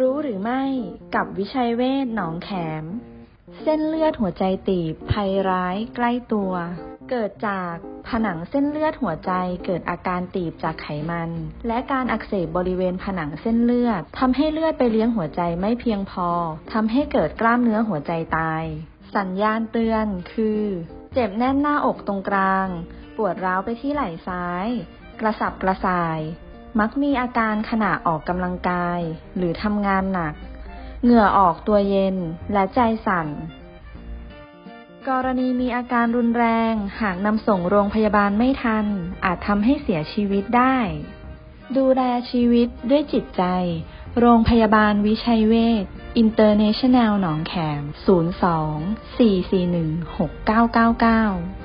รู้หรือไม่กับวิชัยเวชหนองแขม เส้นเลือดหัวใจตีบภัยร้ายใกล้ตัว เกิดจากผนังเส้นเลือดหัวใจเกิดอาการตีบจากไขมัน และการอักเสบบริเวณผนังเส้นเลือดทำให้เลือดไปเลี้ยงหัวใจไม่เพียงพอทำให้เกิดกล้ามเนื้อหัวใจตาย สัญญาณเตือนคือ เจ็บแน่นหน้าอกตรงกลาง ปวดร้าวไปที่ไหล่ซ้าย กระสับกระส่าย มักมีอาการขณะออกกำลังกาย หรือทำงานหนัก เหงื่อออกตัวเย็นและใจสั่น กรณีมีอาการรุนแรง หากนำส่งโรงพยาบาลไม่ทัน อาจทำให้เสียชีวิตได้ ดูแลชีวิตด้วยจิตใจ โรงพยาบาลวิชัยเวชอินเตอร์เนชั่นแนลหนองแขม 02 441 6999